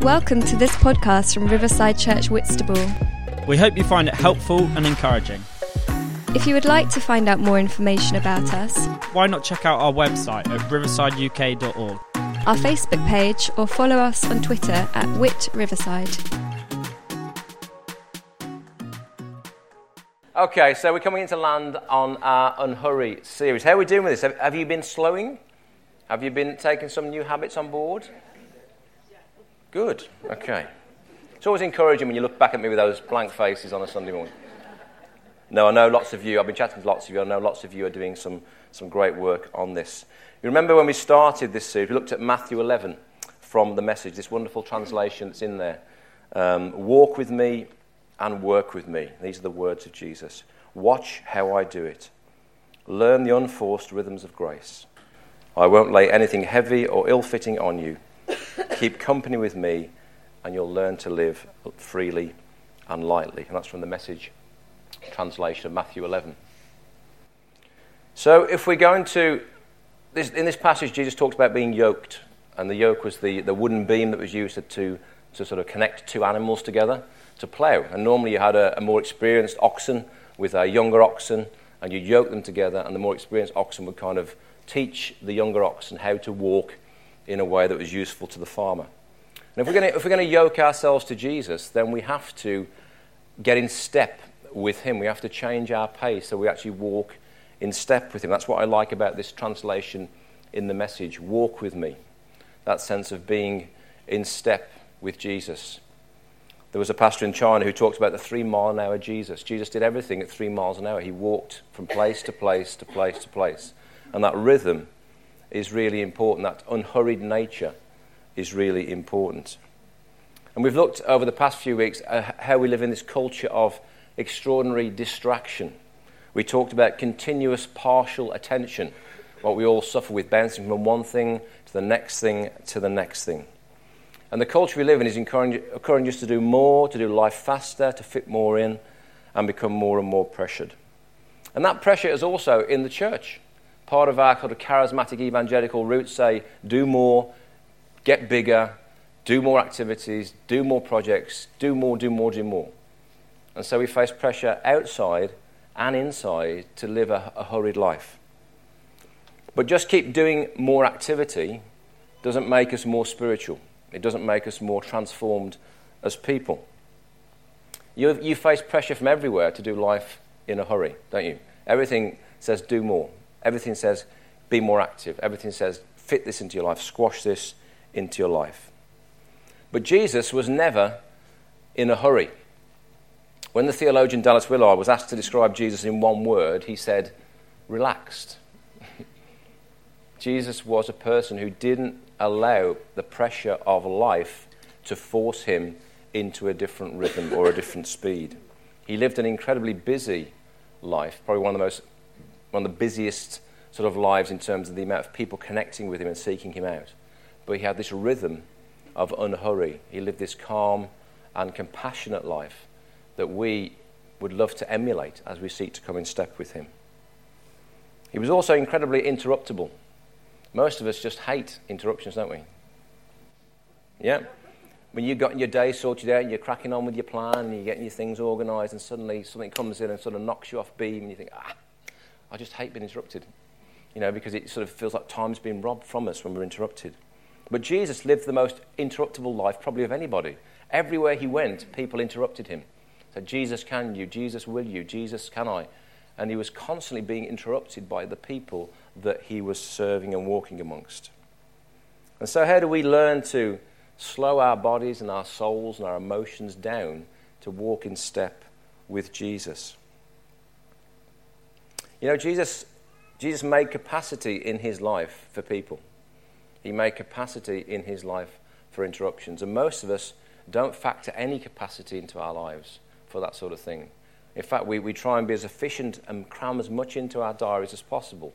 Welcome to this podcast from Riverside Church Whitstable. We hope you find it helpful and encouraging. If you would like to find out more information about us, Why not check out our website at riversideuk.org? our Facebook page, or follow us on Twitter at Wit Riverside. Okay, so we're coming into land on our Unhurry series. How are we doing with this? Have, have you been slowing? Have you been taking some new habits on board? Good, okay. It's always encouraging when you look back at me with those blank faces on a Sunday morning. No, I know lots of you, I've been chatting to lots of you, I know lots of you are doing some, some great work on this. You remember when we started this series, we looked at Matthew 11 from the message, this wonderful translation that's in there. Um, Walk with me and work with me. These are the words of Jesus. Watch how I do it. Learn the unforced rhythms of grace. I won't lay anything heavy or ill fitting on you. Keep company with me, and you'll learn to live freely and lightly. And that's from the message translation of Matthew 11. So, if we're going to, this, in this passage, Jesus talked about being yoked, and the yoke was the, the wooden beam that was used to, to, sort of connect two animals together to plough. And normally you had a, a more experienced oxen with a younger oxen, and you'd yoke them together, and the more experienced oxen would kind of teach the younger oxen how to walk in a way that was useful to the farmer. And if we're going to, yoke ourselves to Jesus, then we have to get in step with him. We have to change our pace so we actually walk in step with him. That's what I like about this translation in the message walk with me. That sense of being in step with Jesus. There was a pastor in China who talked about the three mile an hour Jesus. Jesus did everything at three miles an hour. He walked from place to place to place to place. And that rhythm is really important. That unhurried nature is really important. And we've looked over the past few weeks at how we live in this culture of extraordinary distraction. We talked about continuous partial attention, what we all suffer with, bouncing from one thing to the next thing to the next thing. And the culture we live in is encouraging, us to do more, to do life faster, to fit more in, and become more and more pressured. And that pressure is also in the church. Part of our sort of charismatic evangelical roots say, do more, get bigger, do more activities, do more projects, do more, do more, do more. And so we face pressure outside and inside to live a, a hurried life. But just keep doing more activity doesn't make us more spiritual. It doesn't make us more transformed as people. You, you face pressure from everywhere to do life in a hurry, don't you? Everything says do more. Everything says be more active. Everything says fit this into your life, squash this into your life. But Jesus was never in a hurry. When the theologian Dallas Willard was asked to describe Jesus in one word, he said, relaxed. Jesus was a person who didn't allow the pressure of life to force him into a different rhythm or a different speed. He lived an incredibly busy life, probably one of the most one of the busiest sort of lives in terms of the amount of people connecting with him and seeking him out. But he had this rhythm of unhurry. He lived this calm and compassionate life that we would love to emulate as we seek to come in step with him. He was also incredibly interruptible. Most of us just hate interruptions, don't we? Yeah? When you've got your day sorted out and you're cracking on with your plan and you're getting your things organized and suddenly something comes in and sort of knocks you off beam and you think, ah, I just hate being interrupted. You know, because it sort of feels like time's been robbed from us when we're interrupted. But Jesus lived the most interruptible life probably of anybody. Everywhere he went, people interrupted him. Said, Jesus, can you? Jesus, will you? Jesus, can I? And he was constantly being interrupted by the people that he was serving and walking amongst. And so, how do we learn to slow our bodies and our souls and our emotions down to walk in step with Jesus? You know, Jesus, Jesus made capacity in his life for people. He made capacity in his life for interruptions. And most of us don't factor any capacity into our lives for that sort of thing. In fact, we, we try and be as efficient and cram as much into our diaries as possible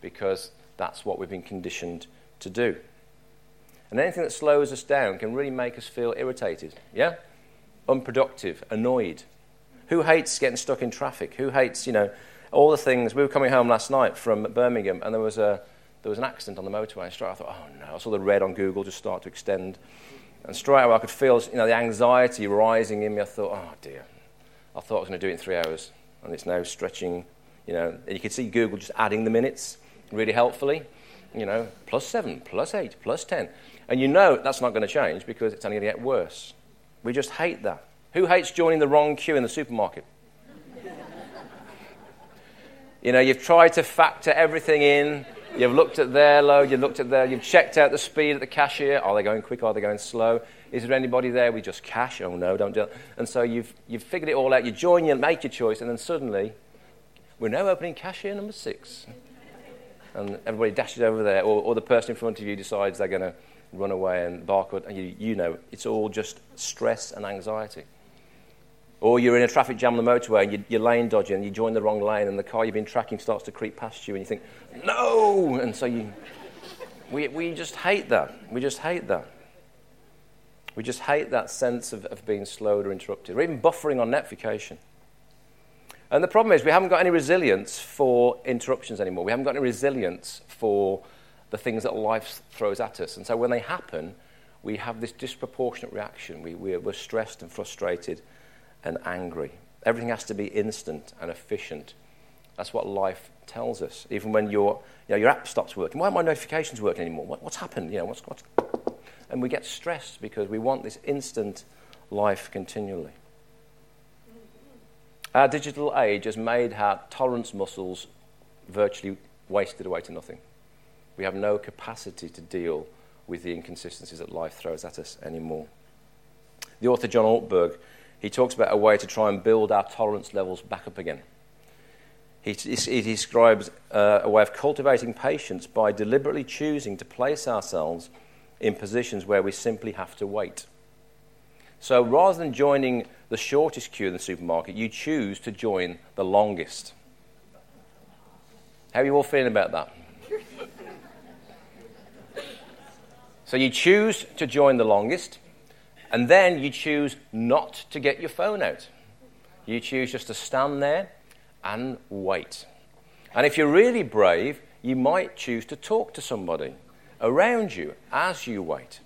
because that's what we've been conditioned to do. And anything that slows us down can really make us feel irritated, yeah? Unproductive, annoyed. Who hates getting stuck in traffic? Who hates, you know, all the things? We were coming home last night from Birmingham and there was a, there was an accident on the motorway. Straight I thought, oh no. I saw the red on Google just start to extend. And straight away I could feel you know, the anxiety rising in me. I thought, oh dear. I thought I was going to do it in three hours. And it's now stretching, you know. And you can see Google just adding the minutes really helpfully. You know, plus seven, plus eight, plus ten. And you know that's not going to change because it's only going to get worse. We just hate that. Who hates joining the wrong queue in the supermarket? You know, you've tried to factor everything in. You've looked at their load, you've looked at their, you've checked out the speed at the cashier. Are they going quick? Are they going slow? Is there anybody there with just cash? Oh no, don't do it. And so you've, you've figured it all out. You join, you make your choice, and then suddenly, we're now opening cashier number six. And everybody dashes over there, or, or the person in front of you decides they're going to run away and barcode, and you, you know, it's all just stress and anxiety. Or you're in a traffic jam on the motorway and you're lane dodging and you join the wrong lane and the car you've been tracking starts to creep past you and you think, no! And so you, we, we just hate that. We just hate that. We just hate that sense of, of being slowed or interrupted, or even buffering on notification. And the problem is, we haven't got any resilience for interruptions anymore. We haven't got any resilience for the things that life throws at us. And so when they happen, we have this disproportionate reaction. We, we're, we're stressed and frustrated and angry. Everything has to be instant and efficient. That's what life tells us. Even when your, you know, your app stops working, why aren't my notifications working anymore? What, what's happened? You know, what's, what's... And we get stressed because we want this instant life continually. Our digital age has made our tolerance muscles virtually wasted away to nothing. We have no capacity to deal with the inconsistencies that life throws at us anymore. The author John Ortberg, he talks about a way to try and build our tolerance levels back up again. He, he describes uh, a way of cultivating patience by deliberately choosing to place ourselves in positions where we simply have to wait. So rather than joining the shortest queue in the supermarket, you choose to join the longest. How are you all feeling about that? So you choose to join the longest, and then you choose not to get your phone out. You choose just to stand there and wait. And if you're really brave, you might choose to talk to somebody around you as you wait.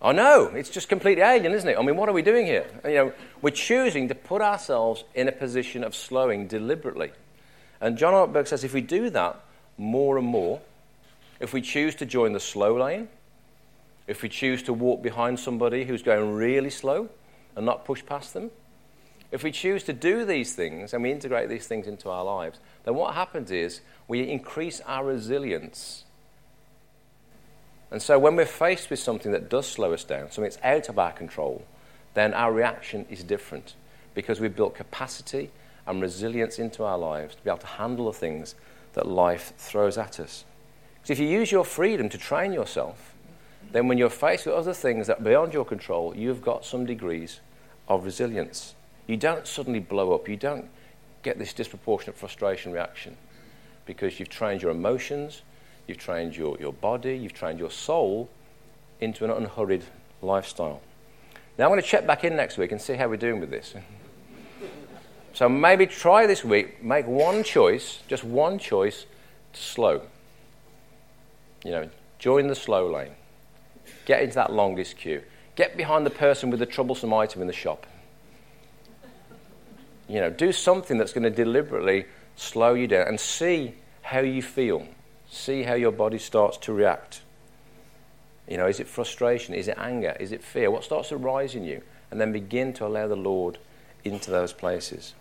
I know, it's just completely alien, isn't it? I mean, what are we doing here? You know, we're choosing to put ourselves in a position of slowing deliberately. And John Ortberg says if we do that more and more, if we choose to join the slow lane, if we choose to walk behind somebody who's going really slow and not push past them, if we choose to do these things and we integrate these things into our lives, then what happens is we increase our resilience. And so when we're faced with something that does slow us down, something that's out of our control, then our reaction is different because we've built capacity and resilience into our lives to be able to handle the things that life throws at us. Because if you use your freedom to train yourself, then when you're faced with other things that are beyond your control, you've got some degrees of resilience. You don't suddenly blow up. You don't get this disproportionate frustration reaction because you've trained your emotions, you've trained your, your body, you've trained your soul into an unhurried lifestyle. Now, I'm going to check back in next week and see how we're doing with this. so maybe try this week, make one choice, just one choice to slow. You know, join the slow lane. Get into that longest queue. Get behind the person with the troublesome item in the shop. You know, do something that's going to deliberately slow you down and see how you feel. See how your body starts to react. You know, is it frustration? Is it anger? Is it fear? What starts to rise in you? And then begin to allow the Lord into those places.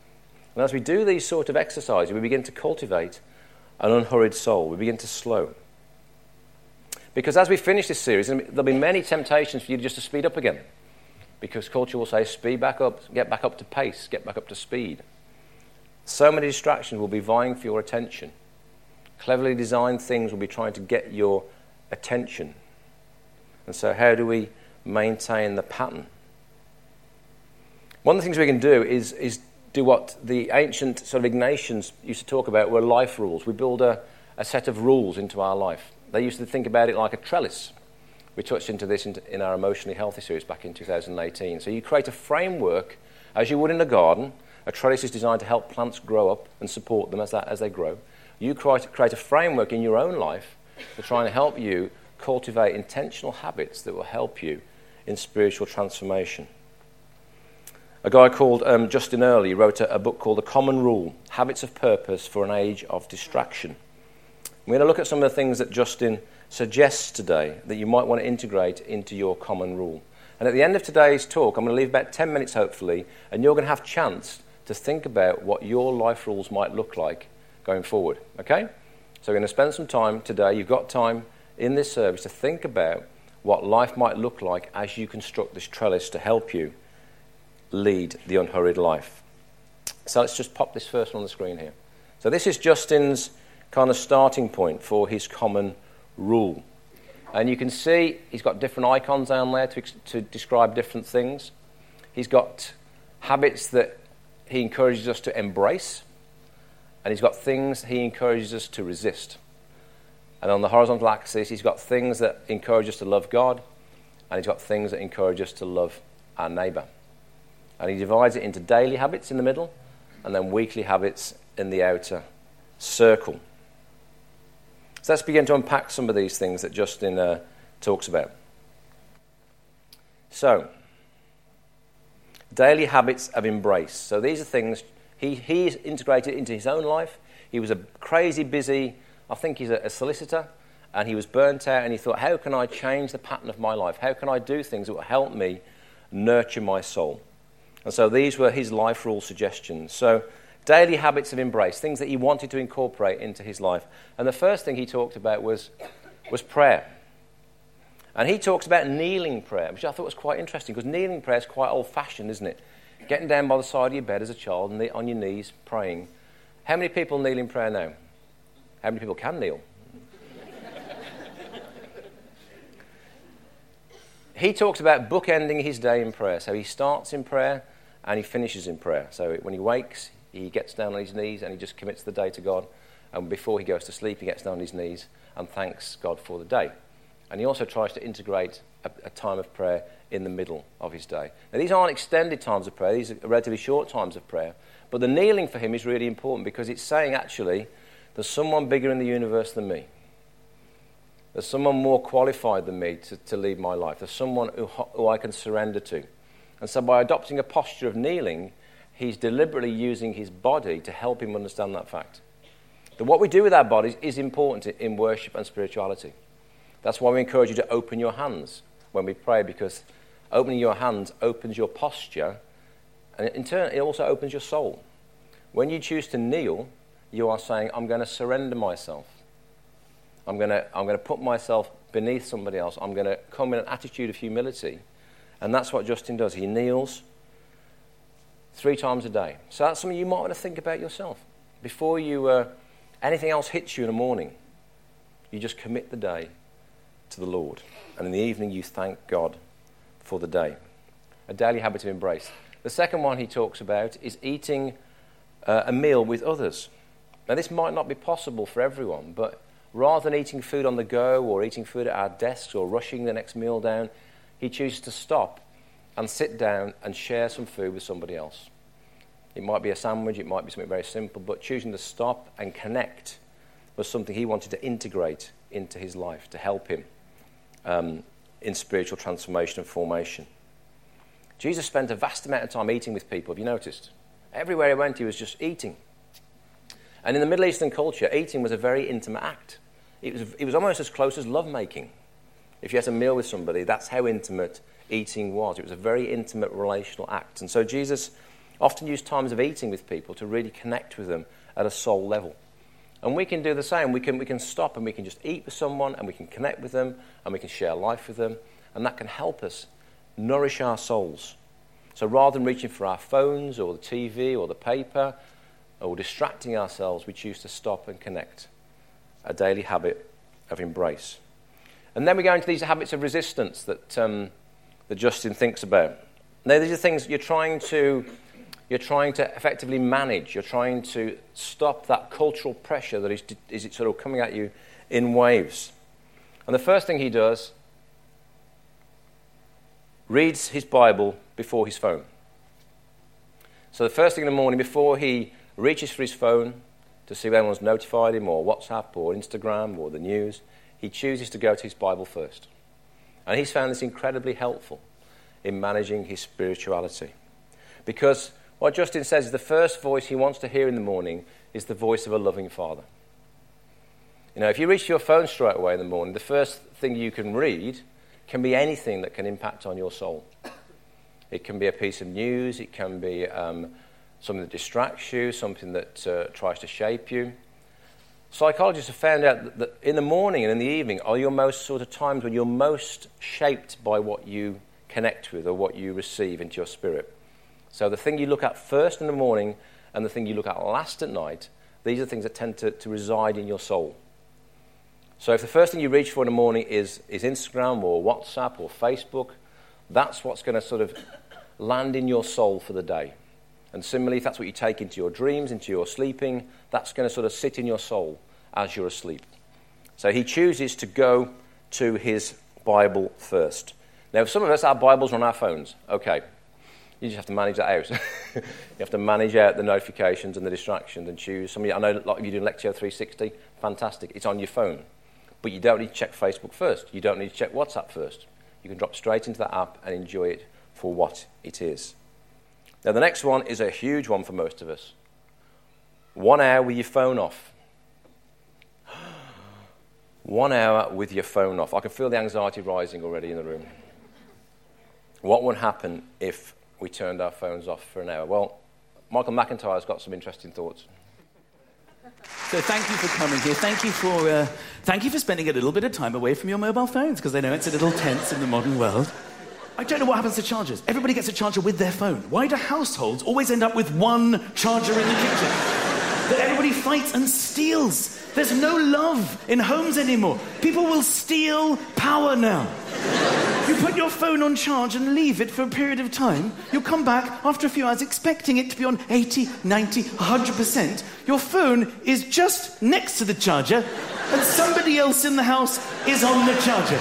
And as we do these sort of exercises, we begin to cultivate an unhurried soul. We begin to slow. Because as we finish this series, there'll be many temptations for you just to speed up again. Because culture will say, speed back up, get back up to pace, get back up to speed. So many distractions will be vying for your attention. Cleverly designed things will be trying to get your attention. And so, how do we maintain the pattern? One of the things we can do is, is do what the ancient sort of Ignatians used to talk about were life rules. We build a, a set of rules into our life. They used to think about it like a trellis. We touched into this in our emotionally healthy series back in 2018. So you create a framework as you would in a garden. A trellis is designed to help plants grow up and support them as, that, as they grow. You create, a framework in your own life to try and help you cultivate intentional habits that will help you in spiritual transformation. A guy called um, Justin Earley wrote a, a book called The Common Rule Habits of Purpose for an Age of Distraction. We're going to look at some of the things that Justin suggests today that you might want to integrate into your common rule. And at the end of today's talk, I'm going to leave about 10 minutes hopefully, and you're going to have a chance to think about what your life rules might look like going forward. Okay? So we're going to spend some time today. You've got time in this service to think about what life might look like as you construct this trellis to help you lead the unhurried life. So let's just pop this first one on the screen here. So this is Justin's kind of starting point for his common rule. And you can see he's got different icons down there to, to describe different things. He's got habits that he encourages us to embrace, and he's got things he encourages us to resist. And on the horizontal axis, he's got things that encourage us to love God, and he's got things that encourage us to love our neighbour. And he divides it into daily habits in the middle, and then weekly habits in the outer circle. So let's begin to unpack some of these things that Justin uh, talks about. So, daily habits of embrace. So these are things he, he's integrated into his own life. He was a crazy busy, I think he's a, a solicitor, and he was burnt out, and he thought, how can I change the pattern of my life? How can I do things that will help me nurture my soul? And so these were his life rule suggestions. So daily habits of embrace, things that he wanted to incorporate into his life. And the first thing he talked about was, was prayer. And he talks about kneeling prayer, which I thought was quite interesting because kneeling prayer is quite old fashioned, isn't it? Getting down by the side of your bed as a child and on your knees praying. How many people kneel in prayer now? How many people can kneel? he talks about bookending his day in prayer. So he starts in prayer and he finishes in prayer. So when he wakes, he gets down on his knees and he just commits the day to God. And before he goes to sleep, he gets down on his knees and thanks God for the day. And he also tries to integrate a, a, time of prayer in the middle of his day. Now, these aren't extended times of prayer, these are relatively short times of prayer. But the kneeling for him is really important because it's saying, actually, there's someone bigger in the universe than me. There's someone more qualified than me to, to lead my life. There's someone who, who I can surrender to. And so, by adopting a posture of kneeling, he's deliberately using his body to help him understand that fact. That what we do with our bodies is important in worship and spirituality. That's why we encourage you to open your hands when we pray, because opening your hands opens your posture, and in turn, it also opens your soul. When you choose to kneel, you are saying, I'm going to surrender myself. I'm going to, I'm going to put myself beneath somebody else. I'm going to come in an attitude of humility. And that's what Justin does. He kneels three times a day. So that's something you might want to think about yourself. Before you, uh, anything else hits you in the morning, you just commit the day to the Lord. And in the evening, you thank God for the day. A daily habit of embrace. The second one he talks about is eating uh, a meal with others. Now, this might not be possible for everyone, but rather than eating food on the go or eating food at our desks or rushing the next meal down, he chooses to stop and sit down and share some food with somebody else. It might be a sandwich, it might be something very simple, but choosing to stop and connect was something he wanted to integrate into his life to help him um, in spiritual transformation and formation. Jesus spent a vast amount of time eating with people, have you noticed? Everywhere he went, he was just eating. And in the Middle Eastern culture, eating was a very intimate act. It was, it was almost as close as lovemaking. If you had a meal with somebody, that's how intimate eating was. It was a very intimate relational act. And so Jesus often used times of eating with people to really connect with them at a soul level. And we can do the same. We can, we can stop and we can just eat with someone and we can connect with them and we can share life with them. And that can help us nourish our souls. So rather than reaching for our phones or the TV or the paper or distracting ourselves, we choose to stop and connect. A daily habit of embrace. And then we go into these habits of resistance that um, that Justin thinks about. Now, these are things you're trying to you're trying to effectively manage. You're trying to stop that cultural pressure that is, is sort of coming at you in waves. And the first thing he does, reads his Bible before his phone. So the first thing in the morning, before he reaches for his phone to see if anyone's notified him or WhatsApp or Instagram or the news, he chooses to go to his Bible first. And he's found this incredibly helpful in managing his spirituality. Because what Justin says is the first voice he wants to hear in the morning is the voice of a loving father. You know, if you reach your phone straight away in the morning, the first thing you can read can be anything that can impact on your soul. It can be a piece of news, it can be um, something that distracts you, something that uh, tries to shape you. Psychologists have found out that, in the morning and in the evening are your most sort of times when you're most shaped by what you connect with or what you receive into your spirit. So the thing you look at first in the morning and the thing you look at last at night, these are things that tend to, to reside in your soul. So if the first thing you reach for in the morning is, is Instagram or WhatsApp or Facebook, that's what's going to sort of land in your soul for the day. And similarly, if that's what you take into your dreams, into your sleeping, that's going to sort of sit in your soul as you're asleep. So he chooses to go to his Bible first. Now, some of us, our Bibles are on our phones. Okay. You just have to manage that out. you have to manage out the notifications and the distractions and choose. Some of you, I know a lot of you do Lectio 360. Fantastic. It's on your phone. But you don't need to check Facebook first. You don't need to check WhatsApp first. You can drop straight into that app and enjoy it for what it is. Now, the next one is a huge one for most of us one hour with your phone off. One hour with your phone off. I can feel the anxiety rising already in the room. What would happen if we turned our phones off for an hour? Well, Michael McIntyre's got some interesting thoughts. So thank you for coming here. Thank you for, uh, thank you for spending a little bit of time away from your mobile phones because I know it's a little tense in the modern world. I don't know what happens to chargers. Everybody gets a charger with their phone. Why do households always end up with one charger in the kitchen? That everybody fights and steals. There's no love in homes anymore. People will steal power now. You put your phone on charge and leave it for a period of time. You'll come back after a few hours expecting it to be on 80, 90, 100%. Your phone is just next to the charger, and somebody else in the house is on the charger.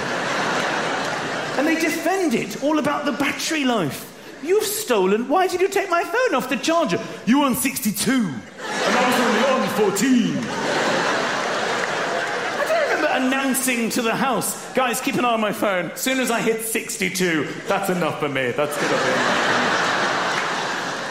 And they defend it all about the battery life. You've stolen. Why did you take my phone off the charger? You were on 62, and I was only on 14 announcing to the house, guys, keep an eye on my phone. As soon as I hit 62, that's enough for me. That's good enough.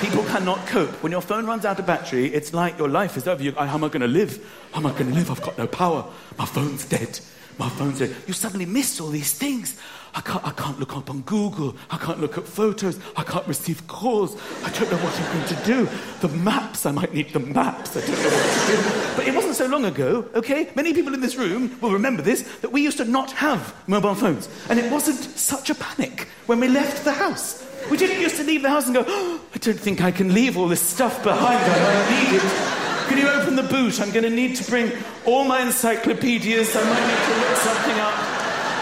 People cannot cope. When your phone runs out of battery, it's like your life is over. You, how am I going to live? How am I going to live? I've got no power. My phone's dead. My phone's dead. You suddenly miss all these things. I can't, I can't look up on Google. I can't look at photos. I can't receive calls. I don't know what I'm going to do. The maps, I might need the maps. I don't know what to do. But it wasn't so long ago, okay? Many people in this room will remember this, that we used to not have mobile phones. And it wasn't such a panic when we left the house. We didn't used to leave the house and go, oh, I don't think I can leave all this stuff behind. I need it. Can you open the boot? I'm going to need to bring all my encyclopedias. I might need to look something up.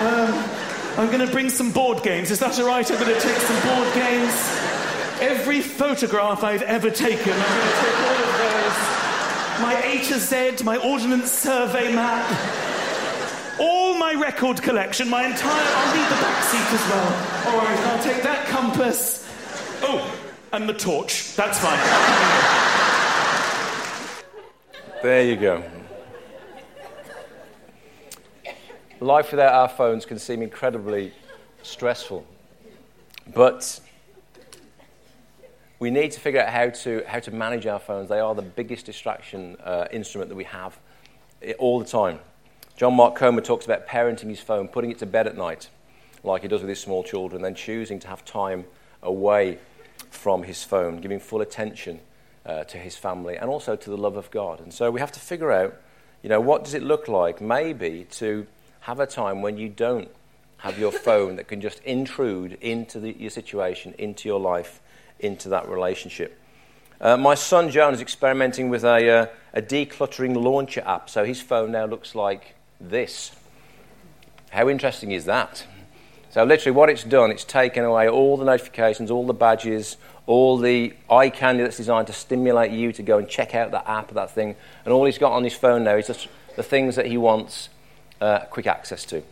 Um, I'm going to bring some board games. Is that all right? I'm going to take some board games. Every photograph I've ever taken, I'm going to take all of those. My A to Z, my Ordnance Survey map. All my record collection, my entire. I'll need the back seat as well. All right, I'll take that compass. Oh, and the torch. That's fine. There you go. life without our phones can seem incredibly stressful. But we need to figure out how to, how to manage our phones. They are the biggest distraction uh, instrument that we have all the time. John Mark Comer talks about parenting his phone, putting it to bed at night, like he does with his small children, then choosing to have time away from his phone, giving full attention uh, to his family and also to the love of God. And so we have to figure out, you know, what does it look like maybe to have a time when you don't have your phone that can just intrude into the, your situation, into your life, into that relationship. Uh, my son John is experimenting with a, uh, a decluttering launcher app, so his phone now looks like this. How interesting is that? So, literally, what it's done, it's taken away all the notifications, all the badges, all the eye candy that's designed to stimulate you to go and check out that app, that thing. And all he's got on his phone now is just the things that he wants uh, quick access to.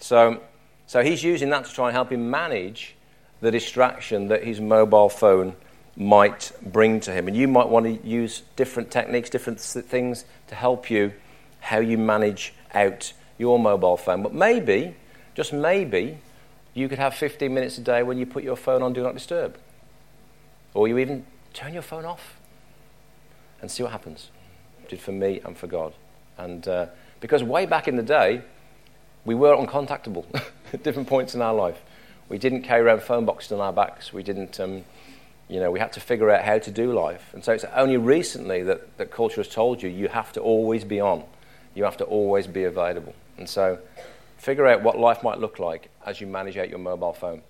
So, so he's using that to try and help him manage the distraction that his mobile phone might bring to him. And you might want to use different techniques, different things to help you how you manage out your mobile phone. But maybe, just maybe, you could have 15 minutes a day when you put your phone on Do Not Disturb. Or you even turn your phone off and see what happens. It did for me and for God. And uh, because way back in the day, we were uncontactable at different points in our life. We didn't carry around phone boxes on our backs. We didn't, um, you know, we had to figure out how to do life. And so it's only recently that, that culture has told you you have to always be on. You have to always be available. And so figure out what life might look like as you manage out your mobile phone.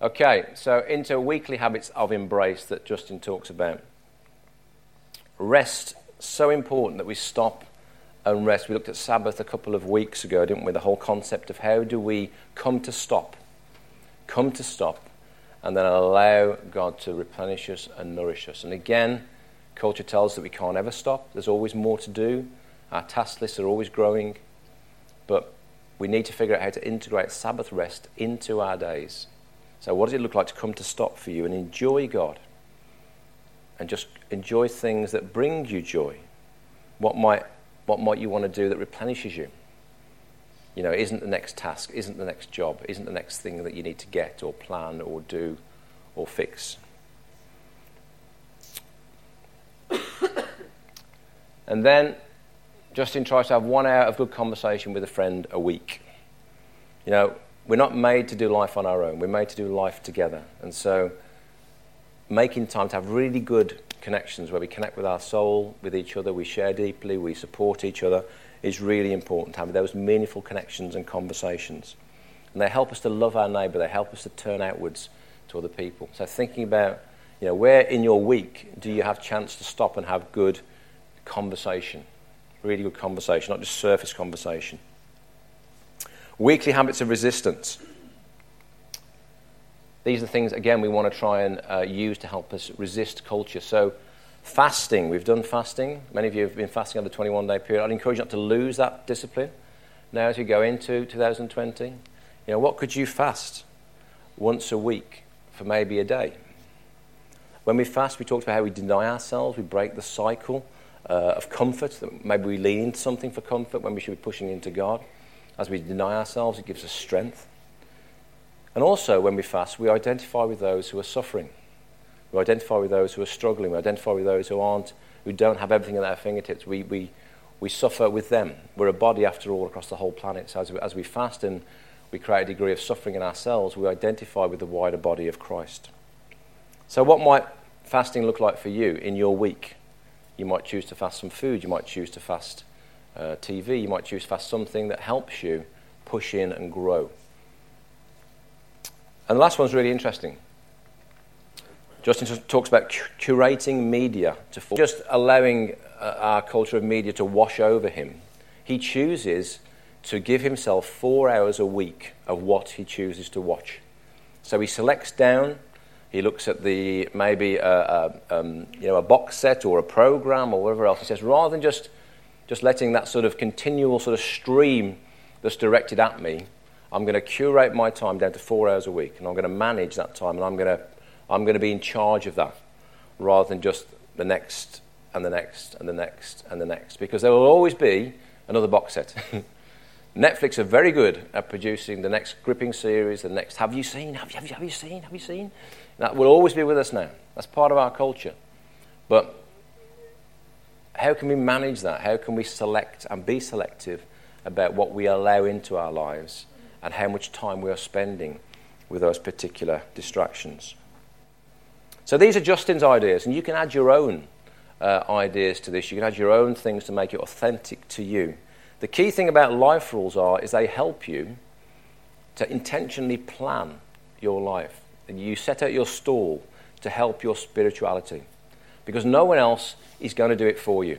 Okay, so into weekly habits of embrace that Justin talks about. Rest, so important that we stop and rest. We looked at Sabbath a couple of weeks ago, didn't we? The whole concept of how do we come to stop, come to stop, and then allow God to replenish us and nourish us. And again, culture tells us that we can't ever stop. There's always more to do. Our task lists are always growing. But we need to figure out how to integrate Sabbath rest into our days. So, what does it look like to come to stop for you and enjoy God? And just enjoy things that bring you joy. What might, what might you want to do that replenishes you? You know, isn't the next task, isn't the next job, isn't the next thing that you need to get or plan or do or fix. and then Justin tries to have one hour of good conversation with a friend a week. You know, we're not made to do life on our own. We're made to do life together. And so, making time to have really good connections where we connect with our soul, with each other, we share deeply, we support each other, is really important to have those meaningful connections and conversations. And they help us to love our neighbour, they help us to turn outwards to other people. So, thinking about, you know, where in your week do you have chance to stop and have good conversation? Really good conversation, not just surface conversation. Weekly habits of resistance. These are the things, again, we want to try and uh, use to help us resist culture. So, fasting. We've done fasting. Many of you have been fasting under 21 day period. I'd encourage you not to lose that discipline now as we go into 2020. You know, what could you fast once a week for maybe a day? When we fast, we talked about how we deny ourselves, we break the cycle uh, of comfort, that maybe we lean into something for comfort when we should be pushing into God. As we deny ourselves, it gives us strength. And also, when we fast, we identify with those who are suffering. We identify with those who are struggling. We identify with those who aren't, who don't have everything at their fingertips. We, we, we suffer with them. We're a body, after all, across the whole planet. So as we, as we fast and we create a degree of suffering in ourselves, we identify with the wider body of Christ. So, what might fasting look like for you in your week? You might choose to fast some food. You might choose to fast uh, TV. You might choose to fast something that helps you push in and grow. And the last one's really interesting. Justin talks about curating media to just allowing uh, our culture of media to wash over him. He chooses to give himself four hours a week of what he chooses to watch. So he selects down he looks at the maybe a, a, um, you know, a box set or a program or whatever else. He says, rather than just, just letting that sort of continual sort of stream that's directed at me, I'm going to curate my time down to four hours a week and I'm going to manage that time and I'm going to, I'm going to be in charge of that rather than just the next and the next and the next and the next because there will always be another box set. Netflix are very good at producing the next gripping series, the next have you seen, have you, have you, have you seen, have you seen? That will always be with us now. That's part of our culture. But how can we manage that? How can we select and be selective about what we allow into our lives and how much time we are spending with those particular distractions? So these are Justin's ideas, and you can add your own uh, ideas to this. You can add your own things to make it authentic to you. The key thing about life rules are is they help you to intentionally plan your life and you set out your stall to help your spirituality. Because no one else is going to do it for you.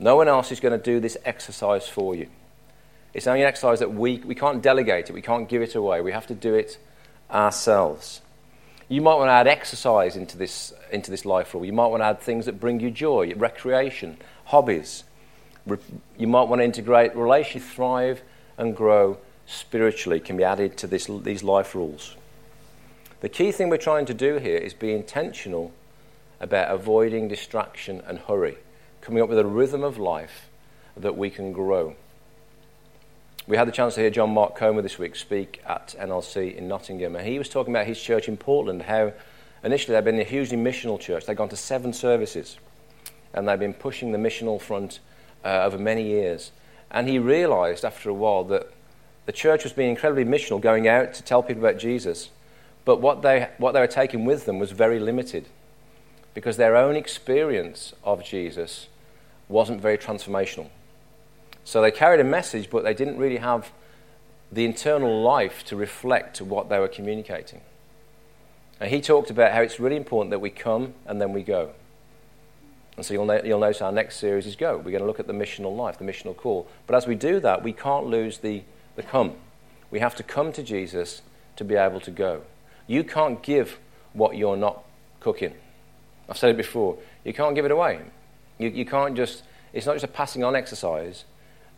No one else is going to do this exercise for you. It's only an exercise that we, we can't delegate it, we can't give it away. We have to do it ourselves. You might want to add exercise into this, into this life rule. You might want to add things that bring you joy, recreation, hobbies. You might want to integrate relationships, thrive and grow spiritually, can be added to this, these life rules. The key thing we're trying to do here is be intentional about avoiding distraction and hurry, coming up with a rhythm of life that we can grow. We had the chance to hear John Mark Comer this week speak at NLC in Nottingham, and he was talking about his church in Portland, how initially they'd been a hugely missional church. They'd gone to seven services, and they'd been pushing the missional front uh, over many years. And he realized after a while that the church was being incredibly missional, going out to tell people about Jesus, but what they, what they were taking with them was very limited because their own experience of Jesus wasn't very transformational. So they carried a message, but they didn't really have the internal life to reflect to what they were communicating. And he talked about how it's really important that we come and then we go. And so you'll, no- you'll notice our next series is Go. We're going to look at the missional life, the missional call. But as we do that, we can't lose the, the come. We have to come to Jesus to be able to go. You can't give what you're not cooking. I've said it before. You can't give it away. You, you can't just, it's not just a passing on exercise.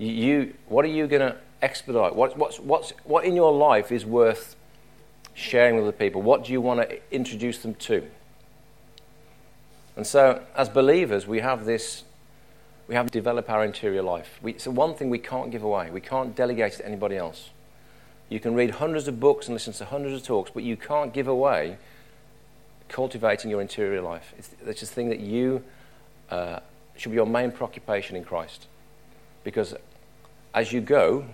You, what are you going to expedite? What, what's, what's, what in your life is worth sharing with other people? What do you want to introduce them to? And so, as believers, we have this, we have to develop our interior life. We, the one thing we can't give away. We can't delegate it to anybody else. You can read hundreds of books and listen to hundreds of talks, but you can't give away cultivating your interior life. It's, it's the thing that you uh, should be your main preoccupation in Christ. Because as you go,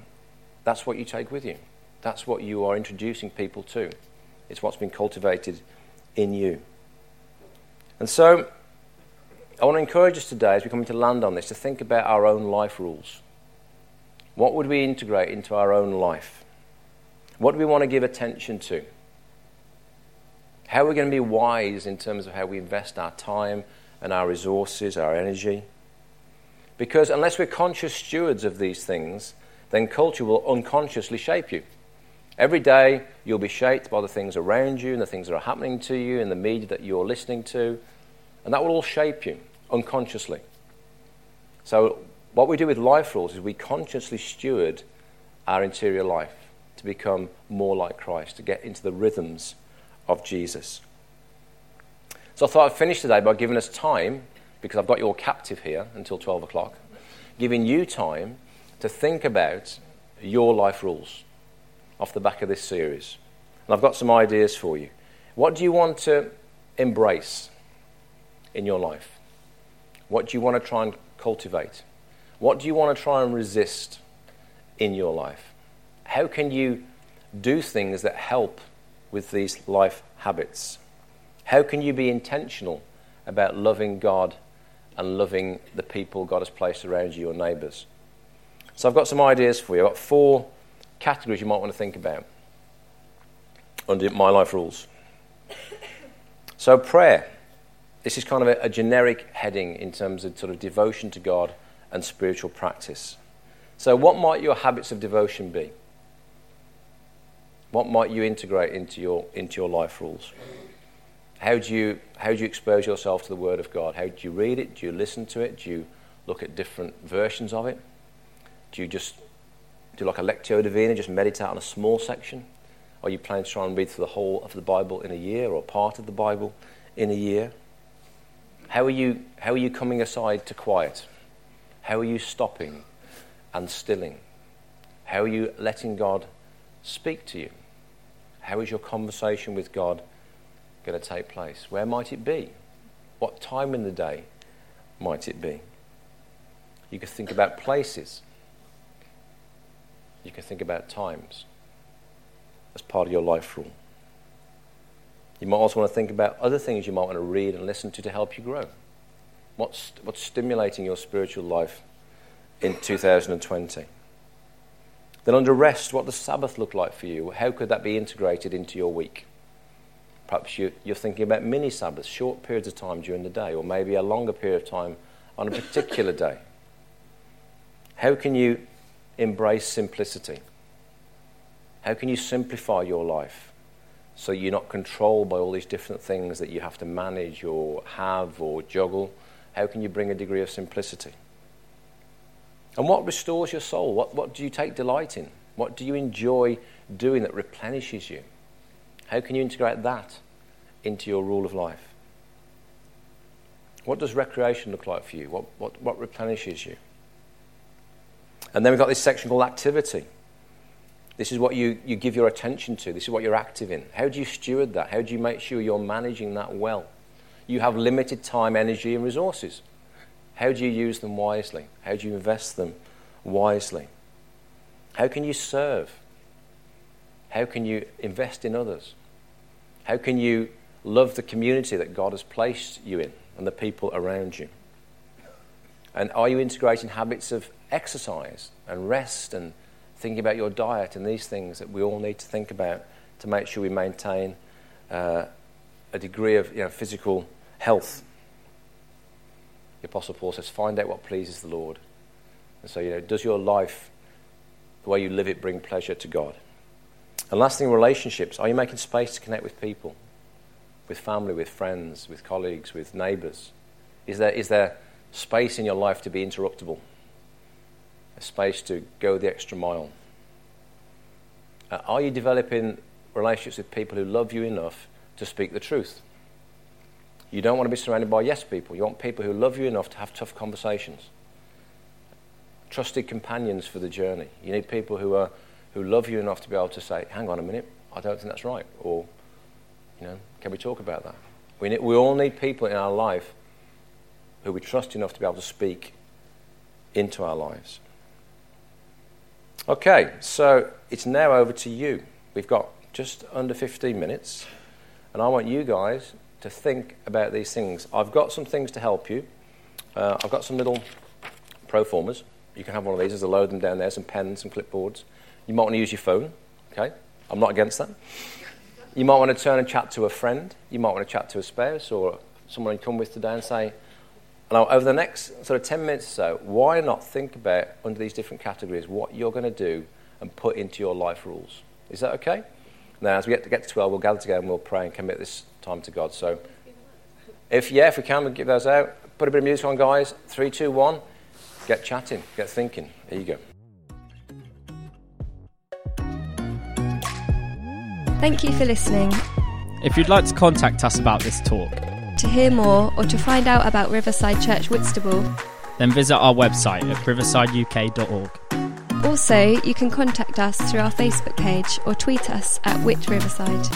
that's what you take with you. That's what you are introducing people to. It's what's been cultivated in you. And so, I want to encourage us today, as we come to land on this, to think about our own life rules. What would we integrate into our own life? What do we want to give attention to? How are we going to be wise in terms of how we invest our time and our resources, our energy? Because unless we're conscious stewards of these things, then culture will unconsciously shape you. Every day, you'll be shaped by the things around you and the things that are happening to you and the media that you're listening to, and that will all shape you unconsciously. So, what we do with life rules is we consciously steward our interior life to become more like Christ, to get into the rhythms of Jesus. So, I thought I'd finish today by giving us time, because I've got you all captive here until 12 o'clock, giving you time to think about your life rules off the back of this series. And I've got some ideas for you. What do you want to embrace in your life? What do you want to try and cultivate? What do you want to try and resist in your life? How can you do things that help with these life habits? How can you be intentional about loving God and loving the people God has placed around you, your neighbours? So I've got some ideas for you. I've got four categories you might want to think about under my life rules. So, prayer. This is kind of a, a, generic heading in terms of sort of devotion to God and spiritual practice. So, what might your habits of devotion be? What might you integrate into your, into your life rules? How do, you, how do you expose yourself to the Word of God? How do you read it? Do you listen to it? Do you look at different versions of it? Do you just do like a Lectio Divina, just meditate on a small section? Are you planning to try and read through the whole of the Bible in a year or part of the Bible in a year? How are you, how are you coming aside to quiet? How are you stopping and stilling? How are you letting God speak to you? How is your conversation with God going to take place? Where might it be? What time in the day might it be? You could think about places. You can think about times as part of your life rule. You might also want to think about other things you might want to read and listen to to help you grow. What's, what's stimulating your spiritual life in 2020? Then, under rest, what does Sabbath look like for you? How could that be integrated into your week? Perhaps you, you're thinking about mini Sabbaths, short periods of time during the day, or maybe a longer period of time on a particular day. How can you embrace simplicity? How can you simplify your life so you're not controlled by all these different things that you have to manage or have or juggle? How can you bring a degree of simplicity? And what restores your soul? What, what do you take delight in? What do you enjoy doing that replenishes you? How can you integrate that into your rule of life? What does recreation look like for you? What, what, what replenishes you? And then we've got this section called activity. This is what you, you give your attention to. This is what you're active in. How do you steward that? How do you make sure you're managing that well? You have limited time, energy, and resources. How do you use them wisely? How do you invest them wisely? How can you serve? How can you invest in others? How can you love the community that God has placed you in and the people around you? And are you integrating habits of exercise and rest and thinking about your diet and these things that we all need to think about to make sure we maintain uh, a degree of you know, physical health? The Apostle Paul says, find out what pleases the Lord. And so, you know, does your life, the way you live it, bring pleasure to God? And last thing, relationships. Are you making space to connect with people? With family, with friends, with colleagues, with neighbours? Is there, is there space in your life to be interruptible? A space to go the extra mile? Uh, are you developing relationships with people who love you enough to speak the truth? You don't want to be surrounded by yes people. You want people who love you enough to have tough conversations. Trusted companions for the journey. You need people who, are, who love you enough to be able to say, hang on a minute, I don't think that's right. Or, you know, can we talk about that? We, need, we all need people in our life who we trust enough to be able to speak into our lives. Okay, so it's now over to you. We've got just under 15 minutes, and I want you guys to think about these things. I've got some things to help you. Uh, I've got some little pro formas. You can have one of these. There's a load of them down there, some pens, some clipboards. You might want to use your phone. Okay, I'm not against that. You might want to turn and chat to a friend. You might want to chat to a spouse or someone you come with today and say, now, over the next sort of 10 minutes or so, why not think about, under these different categories, what you're going to do and put into your life rules? Is that okay? Now, as we get to, get to 12, we'll gather together and we'll pray and commit this time to God. So, if, yeah, if we can, we'll give those out. Put a bit of music on, guys. Three, two, one. Get chatting, get thinking. There you go. Thank you for listening. If you'd like to contact us about this talk, To hear more or to find out about Riverside Church Whitstable, then visit our website at riversideuk.org. also you can contact us through our Facebook page or tweet us at Whit Riverside.